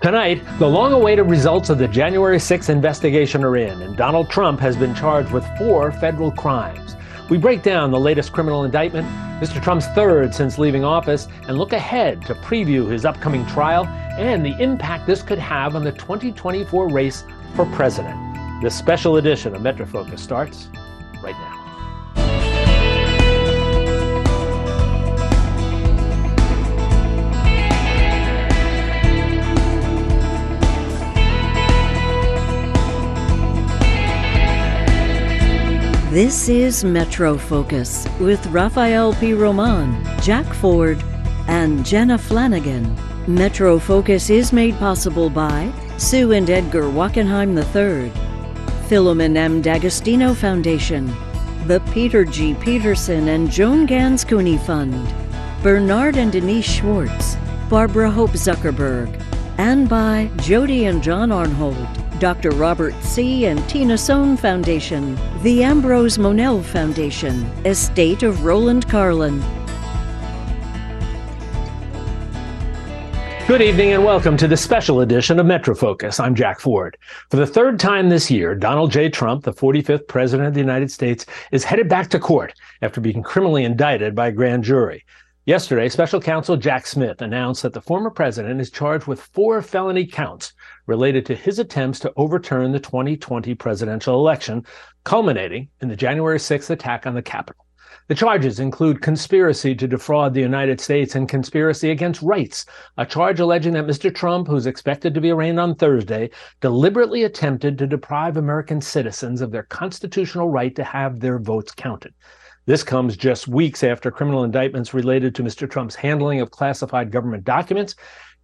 Tonight, the long awaited results of the January 6th investigation are in, and Donald Trump has been charged with four federal crimes. We break down the latest criminal indictment, Mr. Trump's third since leaving office, and look ahead to preview his upcoming trial and the impact this could have on the 2024 race for president. This special edition of MetroFocus starts right now. This is Metro Focus with Rafael Pi Roman, Jack Ford, and Jenna Flanagan. Metro Focus is made possible by Sue and Edgar Wachenheim III, Filomen M. D'Agostino Foundation, the Peter G. Peterson and Joan Gans Cooney Fund, Bernard and Denise Schwartz, Barbara Hope Zuckerberg, and by Jody and John Arnhold. Dr. Robert C. and Tina Sohn Foundation, the Ambrose Monell Foundation, Estate of Roland Karlen. Good evening and welcome to the special edition of MetroFocus. I'm Jack Ford. For the third time this year, Donald J. Trump, the 45th President of the United States, is headed back to court after being criminally indicted by a grand jury. Yesterday, special counsel Jack Smith announced that the former president is charged with four felony counts related to his attempts to overturn the 2020 presidential election, culminating in the January 6th attack on the Capitol. The charges include conspiracy to defraud the United States and conspiracy against rights, a charge alleging that Mr. Trump, who's expected to be arraigned on Thursday, deliberately attempted to deprive American citizens of their constitutional right to have their votes counted. This comes just weeks after criminal indictments related to Mr. Trump's handling of classified government documents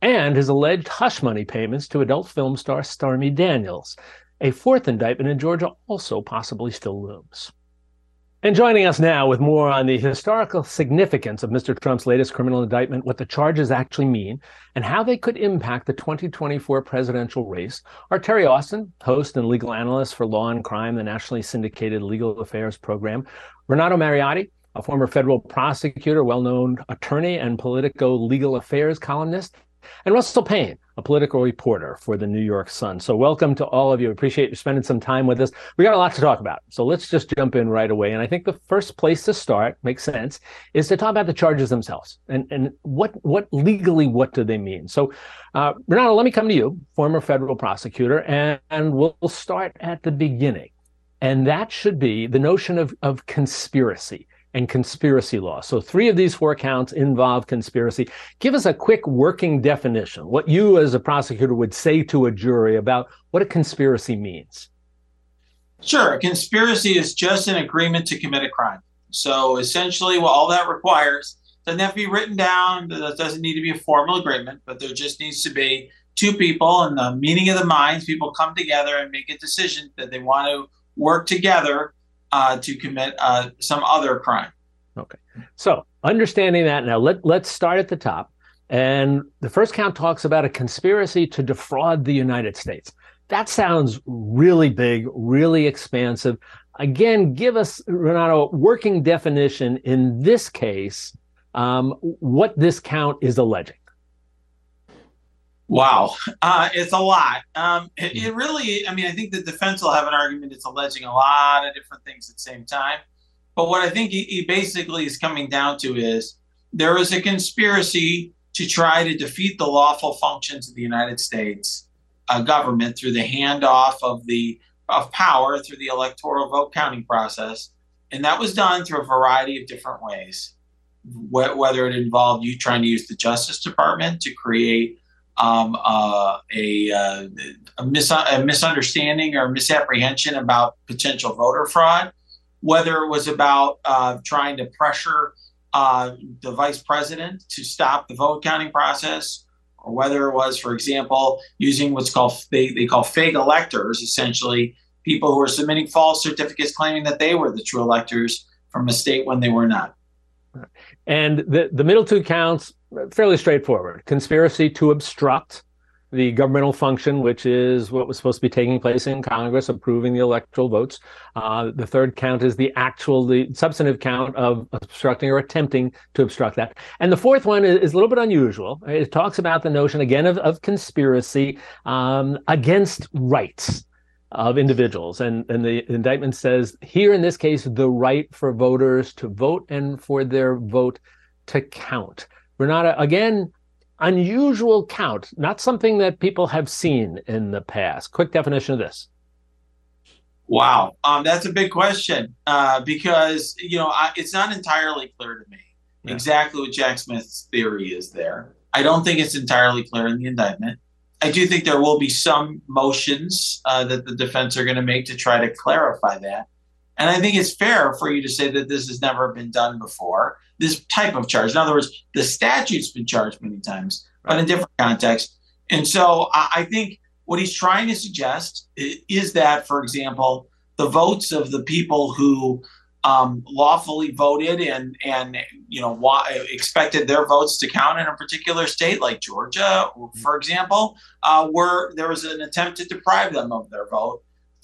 and his alleged hush money payments to adult film star Stormy Daniels. A fourth indictment in Georgia also possibly still looms. And joining us now with more on the historical significance of Mr. Trump's latest criminal indictment, what the charges actually mean, and how they could impact the 2024 presidential race are Terri Austin, host and legal analyst for Law and Crime, the nationally syndicated legal affairs program, Renato Mariotti, a former federal prosecutor, well known attorney, and Politico legal affairs columnist, and Russell Payne, a political reporter for the New York Sun. So, welcome to all of you. Appreciate you spending some time with us. We got a lot to talk about. So, let's just jump in right away. And I think the first place to start makes sense is to talk about the charges themselves and, and what, what legally, what do they mean? So, uh, Renato, let me come to you, former federal prosecutor, and, and we'll, we'll start at the beginning. And that should be the notion of, of conspiracy and conspiracy law. So three of these four counts involve conspiracy. Give us a quick working definition, what you as a prosecutor would say to a jury about what a conspiracy means. Sure. A conspiracy is just an agreement to commit a crime. So essentially, what all that requires doesn't have to be written down. That doesn't need to be a formal agreement, but there just needs to be two people and the meeting of the minds. People come together and make a decision that they want to work together uh, to commit uh, some other crime. Okay. So understanding that now, let, let's start at the top. And the first count talks about a conspiracy to defraud the United States. That sounds really big, really expansive. Again, give us, Renato, working definition in this case, um, what this count is alleging. Wow, uh, it's a lot. Um, it, it, really, I mean, I think the defense will have an argument. It's alleging a lot of different things at the same time. But what I think he, he basically is coming down to is there is a conspiracy to try to defeat the lawful functions of the United States uh, government through the handoff of the of power through the electoral vote counting process, and that was done through a variety of different ways. Wh- whether it involved you trying to use the Justice Department to create um, uh, a, uh, a, mis- a, misunderstanding or misapprehension about potential voter fraud, whether it was about uh, trying to pressure uh, the vice president to stop the vote counting process, or whether it was, for example, using what's called they, they call fake electors, essentially people who are submitting false certificates claiming that they were the true electors from a state when they were not. And the, the middle two counts fairly straightforward conspiracy to obstruct the governmental function, which is what was supposed to be taking place in Congress, approving the electoral votes. Uh, the third count is the actual, the substantive count of obstructing or attempting to obstruct that. And the fourth one is, is a little bit unusual. It talks about the notion, again, of, of conspiracy um, against rights of individuals. And, and the indictment says here in this case, the right for voters to vote and for their vote to count. Renato, again, unusual count, not something that people have seen in the past. Quick definition of this. Wow, um, that's a big question uh, because you know I, it's not entirely clear to me yeah. exactly what Jack Smith's theory is there. I don't think it's entirely clear in the indictment. I do think there will be some motions uh, that the defense are going to make to try to clarify that. And I think it's fair for you to say that this has never been done before this type of charge. In other words, the statute's been charged many times, but in different contexts. And so I think what he's trying to suggest is that, for example, the votes of the people who um, lawfully voted and and you know expected their votes to count in a particular state, like Georgia, for example, uh, were there was an attempt to deprive them of their vote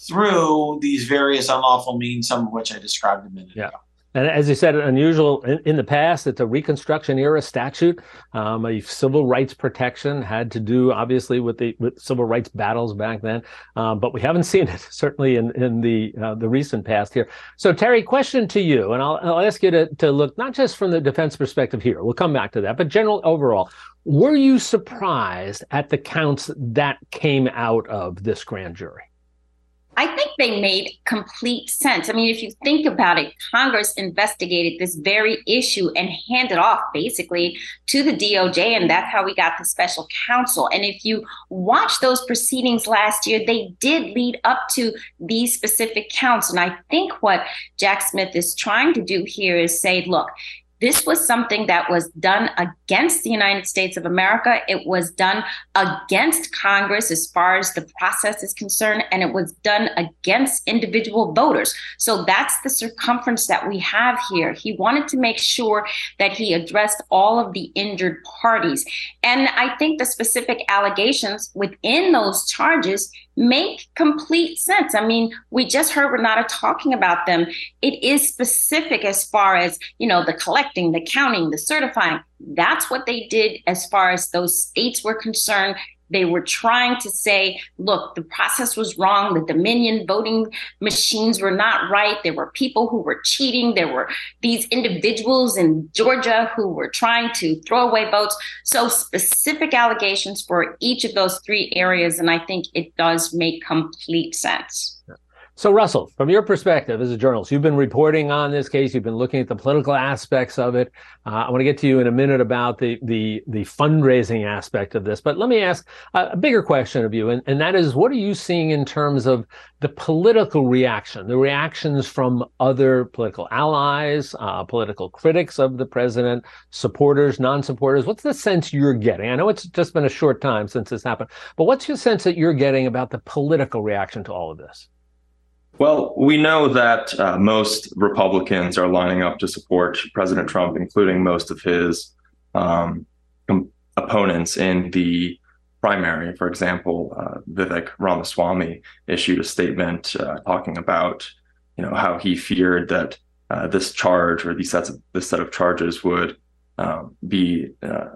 through these various unlawful means, some of which I described a minute yeah. ago. And as you said, unusual in, in, the past, it's a Reconstruction era statute, um, a civil rights protection had to do obviously with the with civil rights battles back then, um, but we haven't seen it certainly in in the uh, the recent past here. So Terri, question to you, and I'll, I'll ask you to to look not just from the defense perspective here. We'll come back to that, but general overall. Were you surprised at the counts that came out of this grand jury? I think they made complete sense. I mean, if you think about it, Congress investigated this very issue and handed off basically to the DOJ, and that's how we got the special counsel. And if you watch those proceedings last year, they did lead up to these specific counts. And I think what Jack Smith is trying to do here is say, look, this was something that was done against the United States of America. It was done against Congress as far as the process is concerned, and it was done against individual voters. So that's the circumference that we have here. He wanted to make sure that he addressed all of the injured parties. And I think the specific allegations within those charges make complete sense. I mean, we just heard Renato talking about them. It is specific as far as, you know, the collecting, the counting, the certifying. That's what they did as far as those states were concerned. They were trying to say, look, the process was wrong. The Dominion voting machines were not right. There were people who were cheating. There were these individuals in Georgia who were trying to throw away votes. So, specific allegations for each of those three areas. And I think it does make complete sense. So, Russell, from your perspective as a journalist, you've been reporting on this case. You've been looking at the political aspects of it. Uh, I want to get to you in a minute about the the the fundraising aspect of this. But let me ask a, a bigger question of you, and, and that is, what are you seeing in terms of the political reaction, the reactions from other political allies, uh, political critics of the president, supporters, non-supporters? What's the sense you're getting? I know it's just been a short time since this happened, but what's your sense that you're getting about the political reaction to all of this? Well, we know that uh, most Republicans are lining up to support President Trump, including most of his um, com- opponents in the primary. For example, uh, Vivek Ramaswamy issued a statement uh, talking about, you know, how he feared that uh, this charge or these sets of this set of charges would um, be uh,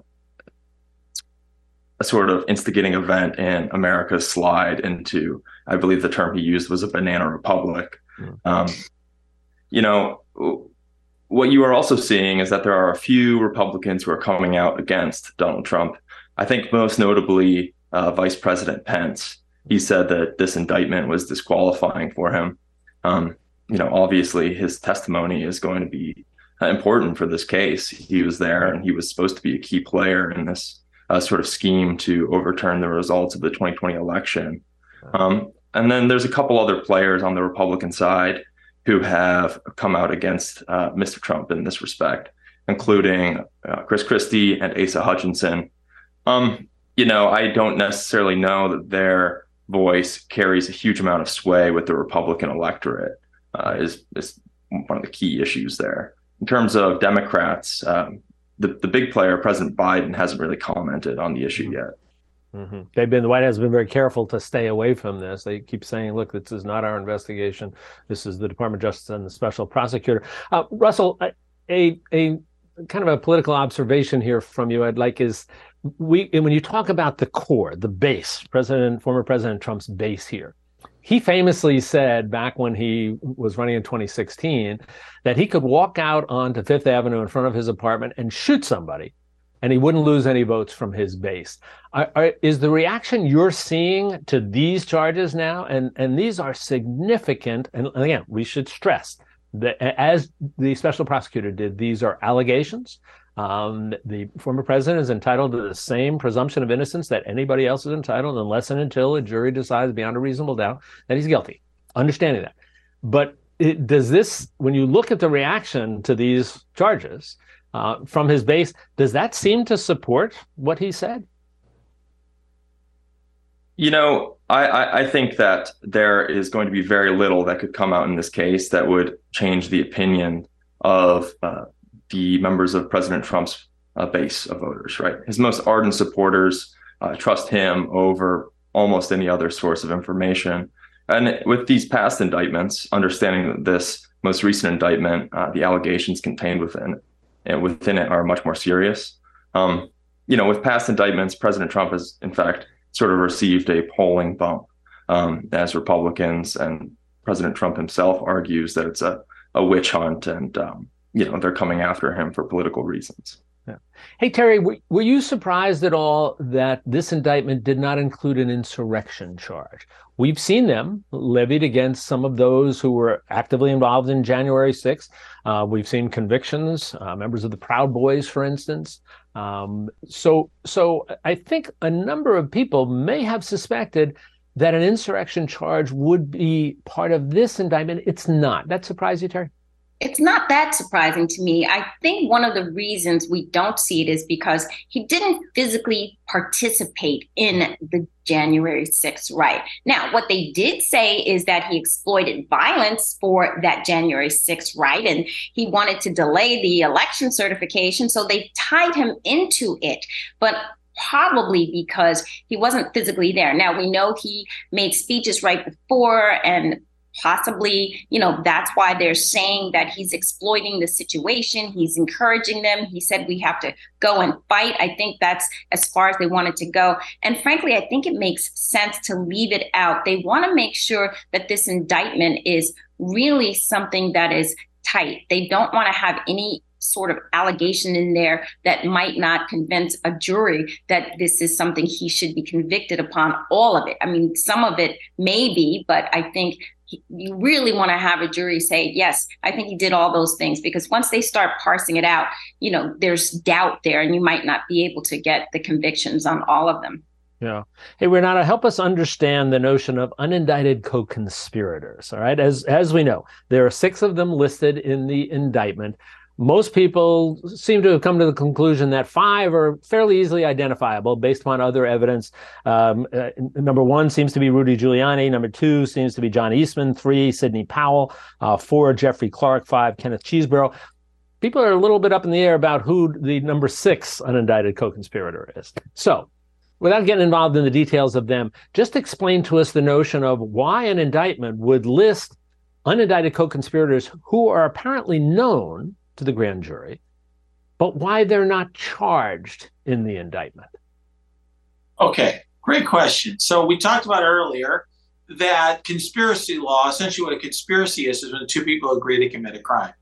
a sort of instigating event in America's slide into, I believe the term he used was a banana republic. Mm. Um, you know, what you are also seeing is that there are a few Republicans who are coming out against Donald Trump. I think most notably uh, Vice President Pence. He said that this indictment was disqualifying for him. Um, you know, obviously his testimony is going to be important for this case. He was there and he was supposed to be a key player in this uh, sort of scheme to overturn the results of the 2020 election. Um, and then there's a couple other players on the Republican side who have come out against uh, Mr. Trump in this respect, including uh, Chris Christie and Asa Hutchinson. Um, you know, I don't necessarily know that their voice carries a huge amount of sway with the Republican electorate. Uh, is is one of the key issues there. In terms of Democrats, um, the, the big player, President Biden, hasn't really commented on the issue yet. Mm-hmm. They've been the White House has been very careful to stay away from this. They keep saying, "Look, this is not our investigation. This is the Department of Justice and the special prosecutor." Uh, Russell, a a kind of a political observation here from you. I'd like is we when you talk about the core, the base, President former President Trump's base here. He famously said back when he was running in 2016 that he could walk out onto Fifth Avenue in front of his apartment and shoot somebody and he wouldn't lose any votes from his base. Are, are, is the reaction you're seeing to these charges now, and and these are significant, and again, we should stress that as the special prosecutor did, these are allegations. Um, the former president is entitled to the same presumption of innocence that anybody else is entitled, unless and until a jury decides beyond a reasonable doubt that he's guilty. Understanding that, but it, does this, when you look at the reaction to these charges, uh, from his base. Does that seem to support what he said? You know, I, I, think that there is going to be very little that could come out in this case that would change the opinion of uh, the members of President Trump's uh, base of voters, right? His most ardent supporters uh, trust him over almost any other source of information. And with these past indictments, understanding this most recent indictment, uh, the allegations contained within and within it are much more serious. Um, you know, with past indictments, President Trump has, in fact, sort of received a polling bump um, as Republicans and President Trump himself argues that it's a, a witch hunt and, um, you know, they're coming after him for political reasons. Yeah. Hey, Terri, were, were you surprised at all that this indictment did not include an insurrection charge? We've seen them levied against some of those who were actively involved in January 6th. Uh, we've seen convictions, uh, members of the Proud Boys, for instance. Um, so, so I think a number of people may have suspected that an insurrection charge would be part of this indictment. It's not. That surprised you, Terri? It's not that surprising to me. I think one of the reasons we don't see it is because he didn't physically participate in the January 6th riot. Now, what they did say is that he exploited violence for that January 6th riot and he wanted to delay the election certification. So they tied him into it. But probably because he wasn't physically there. Now we know he made speeches right before and possibly you know that's why they're saying that he's exploiting the situation. He's encouraging them. He said we have to go and fight. I think that's as far as they wanted to go. And frankly i think it makes sense to leave it out. They want to make sure that this indictment is really something that is tight. They don't want to have any sort of allegation in there that might not convince a jury that this is something he should be convicted upon all of it. I mean, some of it may be, but I think you really want to have a jury say, yes, I think he did all those things because once they start parsing it out, you know, there's doubt there and you might not be able to get the convictions on all of them. Yeah. Hey, Renato, help us understand the notion of unindicted co-conspirators. All right. As as we know, there are six of them listed in the indictment most people seem to have come to the conclusion that five are fairly easily identifiable based upon other evidence. Um, uh, number one seems to be Rudy Giuliani. Number two seems to be John Eastman. Three, Sidney Powell. Uh, four, Jeffrey Clark. Five, Kenneth Chesebro. People are a little bit up in the air about who the number six unindicted co-conspirator is. So, without getting involved in the details of them, just explain to us the notion of why an indictment would list unindicted co-conspirators who are apparently known to the grand jury, but why they're not charged in the indictment. Okay, great question. So we talked about earlier that conspiracy law, essentially what a conspiracy is, is when two people agree to commit a crime.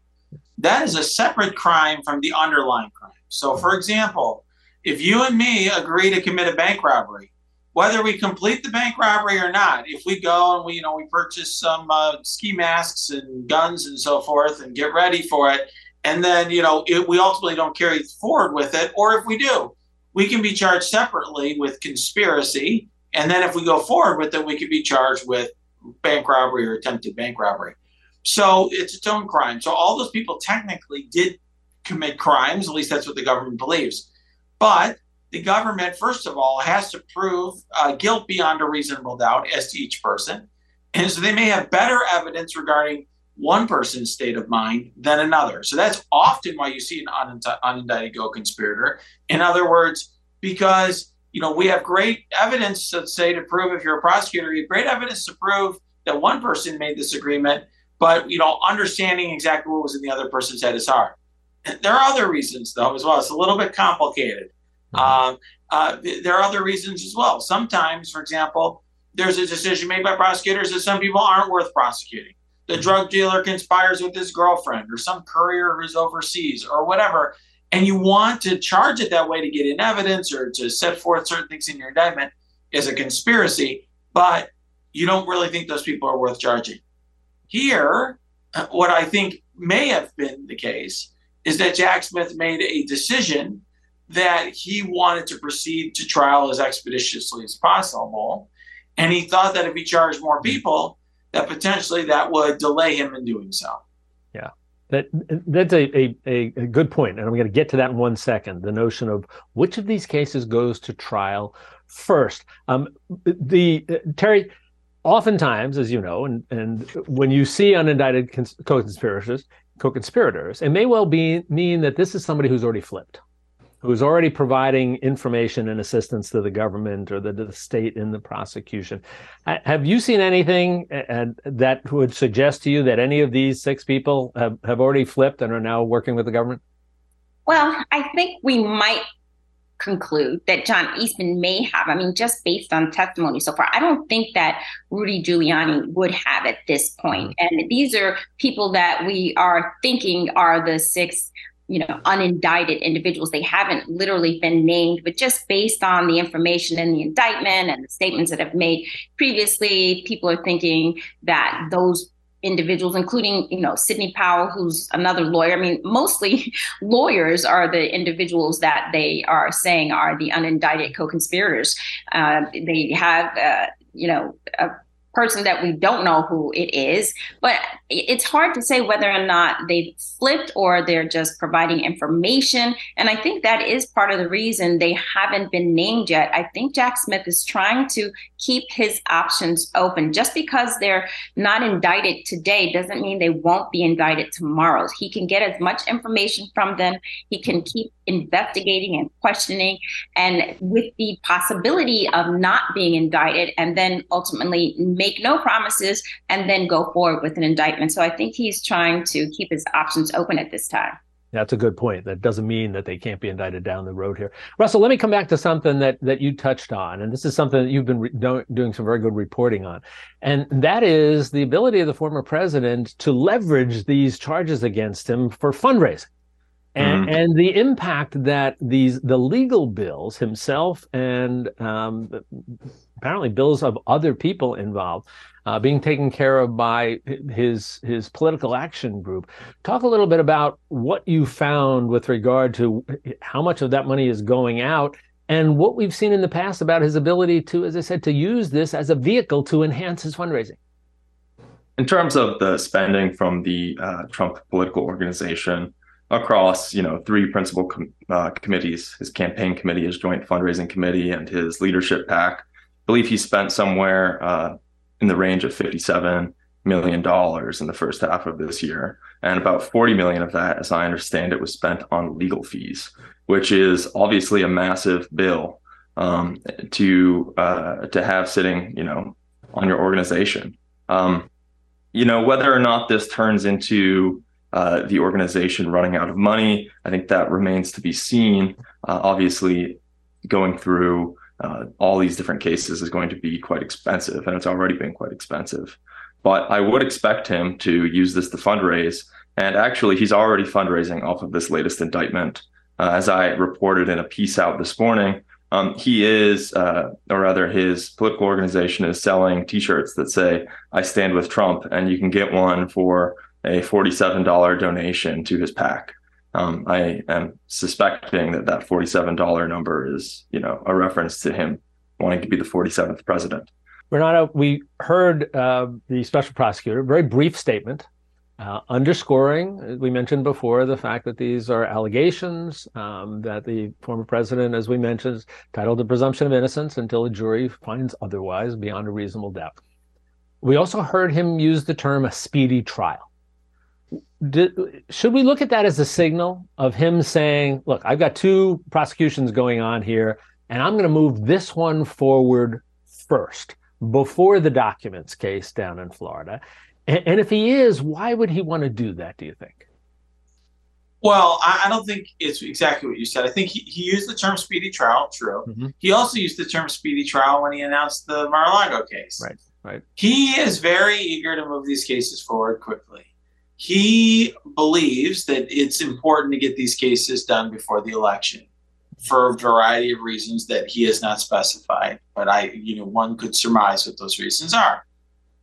That is a separate crime from the underlying crime. So, for example, if you and me agree to commit a bank robbery, whether we complete the bank robbery or not, if we go and we, you know, we purchase some uh, ski masks and guns and so forth and get ready for it, and then you know it, we ultimately don't carry forward with it or if we do we can be charged separately with conspiracy. And then if we go forward with it we can be charged with bank robbery or attempted bank robbery. So it's its own crime. So all those people technically did commit crimes at least that's what the government believes. But the government first of all has to prove uh, guilt beyond a reasonable doubt as to each person. And so they may have better evidence regarding one person's state of mind than another. So that's often why you see an unindicted co conspirator. In other words, because you know, we have great evidence, let's say, to prove if you're a prosecutor, you have great evidence to prove that one person made this agreement, but you know, understanding exactly what was in the other person's head is hard. There are other reasons, though, as well. It's a little bit complicated. Mm-hmm. Um, uh, there are other reasons as well. Sometimes, for example, there's a decision made by prosecutors that some people aren't worth prosecuting. The drug dealer conspires with his girlfriend, or some courier who's overseas, or whatever and you want to charge it that way to get in evidence or to set forth certain things in your indictment as a conspiracy, but you don't really think those people are worth charging. Here, what I think may have been the case is that Jack Smith made a decision that he wanted to proceed to trial as expeditiously as possible. And he thought that if he charged more people, that potentially that would delay him in doing so. Yeah. That that's a, a, a good point, and I'm going to get to that in one second. The notion of which of these cases goes to trial first. Um, the uh, Terri, oftentimes, as you know, and and when you see unindicted co-conspirators, co-conspirators, it may well be mean that this is somebody who's already flipped who's already providing information and assistance to the government or the, the state in the prosecution. Have you seen anything uh, that would suggest to you that any of these six people have, have already flipped and are now working with the government? Well, I think we might conclude that John Eastman may have. I mean, just based on testimony so far, I don't think that Rudy Giuliani would have at this point. Mm-hmm. And these are people that we are thinking are the six you know unindicted individuals. They haven't literally been named but just based on the information in the indictment and the statements that have made previously people are thinking that those individuals including you know sidney powell who's another lawyer i mean mostly lawyers are the individuals that they are saying are the unindicted co-conspirators. Uh, they have uh, you know a person that we don't know who it is. But it's hard to say whether or not they've flipped or they're just providing information. And I think that is part of the reason they haven't been named yet. I think Jack Smith is trying to keep his options open. Just because they're not indicted today doesn't mean they won't be indicted tomorrow. He can get as much information from them. He can keep investigating and questioning and with the possibility of not being indicted and then ultimately make no promises and then go forward with an indictment. So I think he's trying to keep his options open at this time. That's a good point. That doesn't mean that they can't be indicted down the road here. Russell, let me come back to something that that you touched on, and this is something that you've been re- do- doing some very good reporting on, and that is the ability of the former president to leverage these charges against him for fundraising. And, mm. and the impact that these the legal bills himself and um, apparently bills of other people involved uh, being taken care of by his his political action group. Talk a little bit about what you found with regard to how much of that money is going out and what we've seen in the past about his ability to, as I said, to use this as a vehicle to enhance his fundraising. In terms of the spending from the uh, Trump political organization, across you know three principal com- uh, committees his campaign committee his joint fundraising committee and his leadership pac I believe he spent somewhere uh, in the range of 57 million dollars in the first half of this year. And about 40 million of that as i understand it was spent on legal fees which is obviously a massive bill um, to uh, to have sitting you know on your organization. Um, you know whether or not this turns into uh, the organization running out of money. I think that remains to be seen. Uh, obviously, going through uh, all these different cases is going to be quite expensive, and it's already been quite expensive. But I would expect him to use this to fundraise. And actually, he's already fundraising off of this latest indictment. Uh, as I reported in a piece out this morning, um, he is, uh, or rather, his political organization is selling T-shirts that say "I stand with Trump," and you can get one for a $47 donation to his PAC. Um, I am suspecting that that $47 number is, you know, a reference to him wanting to be the 47th president. Renato, we heard uh, the special prosecutor, very brief statement, uh, underscoring, we mentioned before, the fact that these are allegations, um, that the former president, as we mentioned, is entitled to presumption of innocence until a jury finds otherwise beyond a reasonable doubt. We also heard him use the term a speedy trial should we look at that as a signal of him saying, "Look, I've got two prosecutions going on here, and I'm going to move this one forward first before the documents case down in Florida. And, and if he is, why would he want to do that, do you think? Well, I, I, don't think it's exactly what you said. I think he, he used the term speedy trial, true. Mm-hmm. He also used the term speedy trial when he announced the Mar a Lago case. Right, right. He is very eager to move these cases forward quickly. He believes that it's important to get these cases done before the election for a variety of reasons that he has not specified. But I, you know, one could surmise what those reasons are.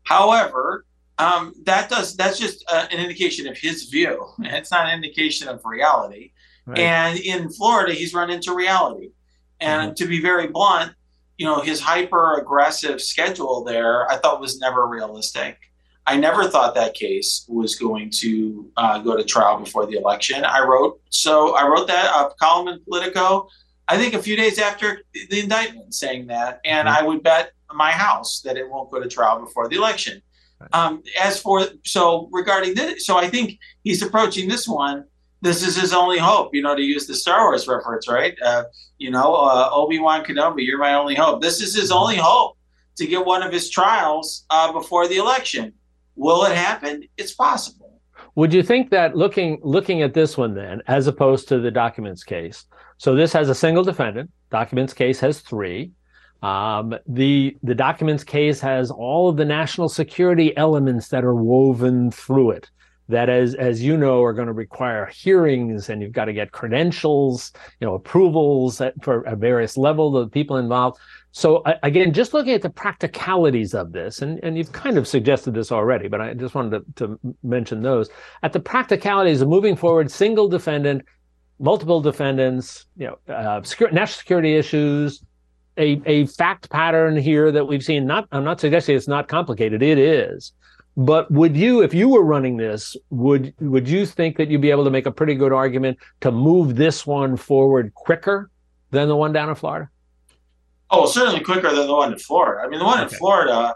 However, um, that does that's just uh, an indication of his view. It's not an indication of reality. Right. And in Florida, he's run into reality. And mm-hmm. to be very blunt, you know, his hyper aggressive schedule there, I thought was never realistic. I never thought that case was going to uh, go to trial before the election. I wrote so I wrote that uh, column in Politico. I think a few days after the indictment, saying that, and mm-hmm. I would bet my house that it won't go to trial before the election. Um, as for so regarding this, so I think he's approaching this one. This is his only hope, you know, to use the Star Wars reference, right? Uh, you know, uh, Obi Wan Kenobi, you're my only hope. This is his only hope to get one of his trials uh, before the election. Will it happen? It's possible. Would you think that looking looking at this one then, as opposed to the documents case? So this has a single defendant. Documents case has three. Um, the the documents case has all of the national security elements that are woven through it. That, as as you know, are going to require hearings, and you've got to get credentials, you know, approvals at, for a various level of people involved. So again, just looking at the practicalities of this, and, and you've kind of suggested this already, but I just wanted to, to mention those. At the practicalities of moving forward, single defendant, multiple defendants, you know, uh, secure, national security issues, a, a fact pattern here that we've seen. Not, I'm not suggesting it's not complicated. It is. But would you, if you were running this, would would you think that you'd be able to make a pretty good argument to move this one forward quicker than the one down in Florida? Oh, certainly quicker than the one in Florida. I mean, the one okay. in Florida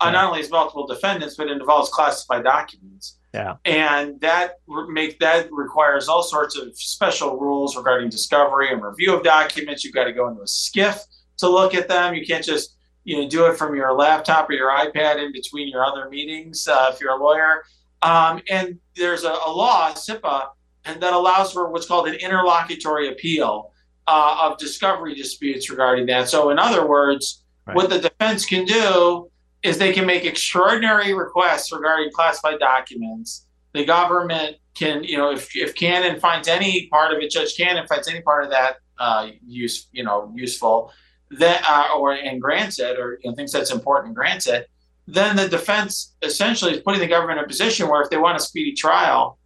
uh, not only has multiple defendants, but it involves classified documents. Yeah. And that make that requires all sorts of special rules regarding discovery and review of documents. You've got to go into a SCIF to look at them. You can't just you know do it from your laptop or your iPad in between your other meetings uh, if you're a lawyer. Um, and there's a, a law, CIPA, and that allows for what's called an interlocutory appeal uh, of discovery disputes regarding that. So, in other words, right. what the defense can do is they can make extraordinary requests regarding classified documents. The government can, you know, if, if Cannon finds any part of it, Judge Cannon finds any part of that uh, use, you know, useful, that uh, or and grants it, or you know, thinks that's important and grants it, then the defense essentially is putting the government in a position where if they want a speedy trial,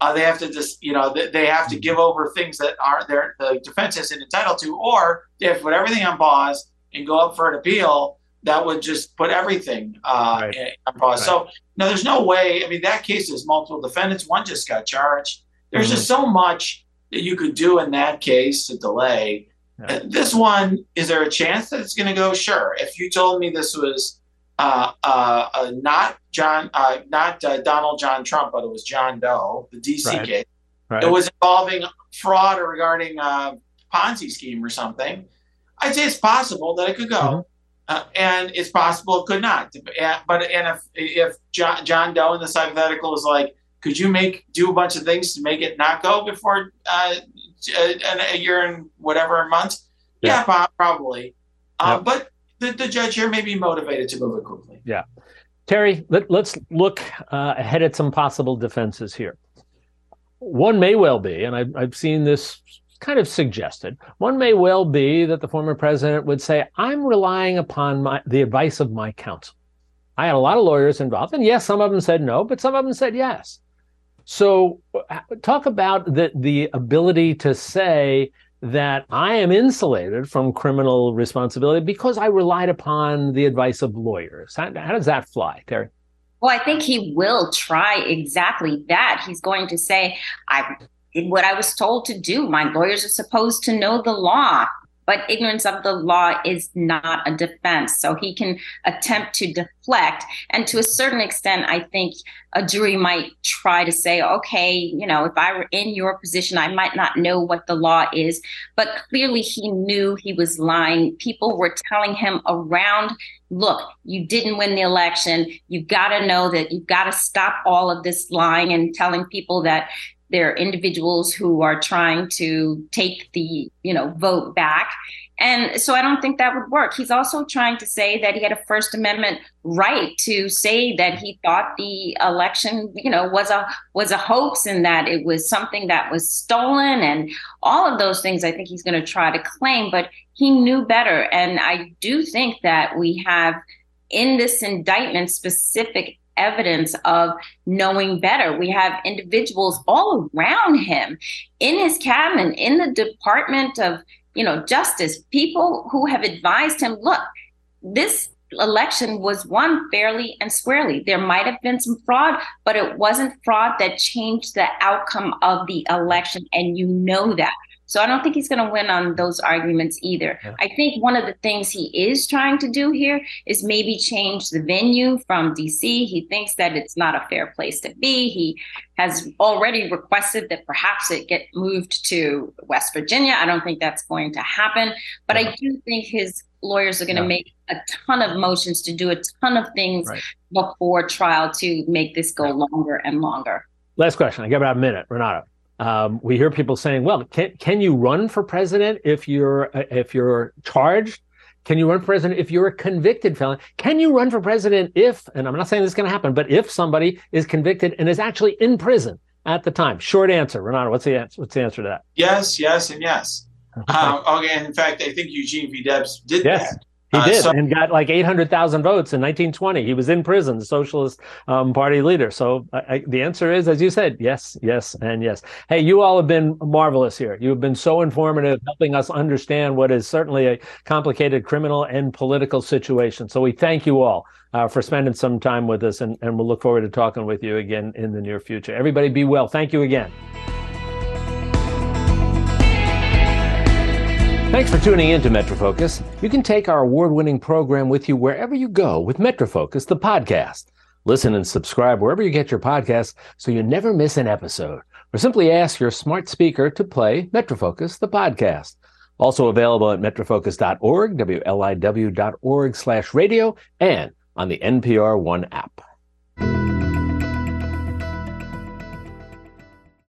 uh, they have to just you know they, they have to give over things that aren't their the defense isn't entitled to, or they have to put everything on pause and go up for an appeal. That would just put everything uh, right. on pause. Right. So now there's no way. I mean, that case is multiple defendants. One just got charged. There's mm-hmm. just so much that you could do in that case to delay. Yeah. This one, is there a chance that it's going to go? Sure. If you told me this was uh, uh, uh, not John, uh, not uh, Donald John Trump, but it was John Doe, the DC right. case. Right. It was involving fraud or regarding a Ponzi scheme or something. I'd say it's possible that it could go, mm-hmm. Uh, and it's possible it could not. But and if if John, John Doe in this hypothetical is like, could you make do a bunch of things to make it not go before a, a, year and whatever months? Yeah, yeah probably. Yep. But the, the judge here may be motivated to move it quickly. Yeah. Terri, let, us look uh, ahead at some possible defenses here. One may well be, and I've, I've seen this kind of suggested, one may well be that the former president would say, I'm relying upon my, the advice of my counsel. I had a lot of lawyers involved, and yes, some of them said no, but some of them said yes. So, uh, talk about the, the ability to say, that I am insulated from criminal responsibility because I relied upon the advice of lawyers. How, how, does that fly, Terri? Well, I think he will try exactly that. He's going to say, I did what I was told to do. My lawyers are supposed to know the law. But ignorance of the law is not a defense. So he can attempt to deflect. And to a certain extent, I think a jury might try to say, okay, you know, if I were in your position, I might not know what the law is. But clearly he knew he was lying. People were telling him around look, you didn't win the election. You've got to know that you've got to stop all of this lying and telling people that there are individuals who are trying to take the, you know, vote back. And so I don't think that would work. He's also trying to say that he had a First Amendment right to say that he thought the election, you know, was a was a hoax and that it was something that was stolen and all of those things I think he's going to try to claim, but he knew better. And I do think that we have in this indictment specific evidence of knowing better. We have individuals all around him in his cabinet, in the Department of you know Justice, people who have advised him, look, this election was won fairly and squarely. There might have been some fraud, but it wasn't fraud that changed the outcome of the election. And you know that. So I don't think he's going to win on those arguments either. Yeah. I think one of the things he is trying to do here is maybe change the venue from DC. He thinks that it's not a fair place to be. He has already requested that perhaps it get moved to West Virginia. I don't think that's going to happen, but yeah. I do think his lawyers are going to yeah. make a ton of motions to do a ton of things right. before trial to make this go longer and longer. Last question. I got about a minute, Renato. Um, we hear people saying, "Well, can can you run for president if you're uh, if you're charged? Can you run for president if you're a convicted felon? Can you run for president if?" And I'm not saying this is going to happen, but if somebody is convicted and is actually in prison at the time. Short answer, Renato. What's the answer? What's the answer to that? Yes, yes, and yes. um, okay, and in fact, I think Eugene V. Debs did yes. that. He uh, did, so, and got like 800,000 votes in 1920. He was in prison, Socialist um, Party leader. So I, the answer is, as you said, yes, yes, and yes. Hey, you all have been marvelous here. You have been so informative, helping us understand what is certainly a complicated criminal and political situation. So we thank you all uh, for spending some time with us, and, and we'll look forward to talking with you again in the near future. Everybody be well. Thank you again. Thanks for tuning in to MetroFocus. You can take our award winning program with you wherever you go with MetroFocus, the podcast. Listen and subscribe wherever you get your podcasts so you never miss an episode. Or simply ask your smart speaker to play MetroFocus, the podcast. Also available at metrofocus.org, WLIW.org slash radio, and on the NPR One app.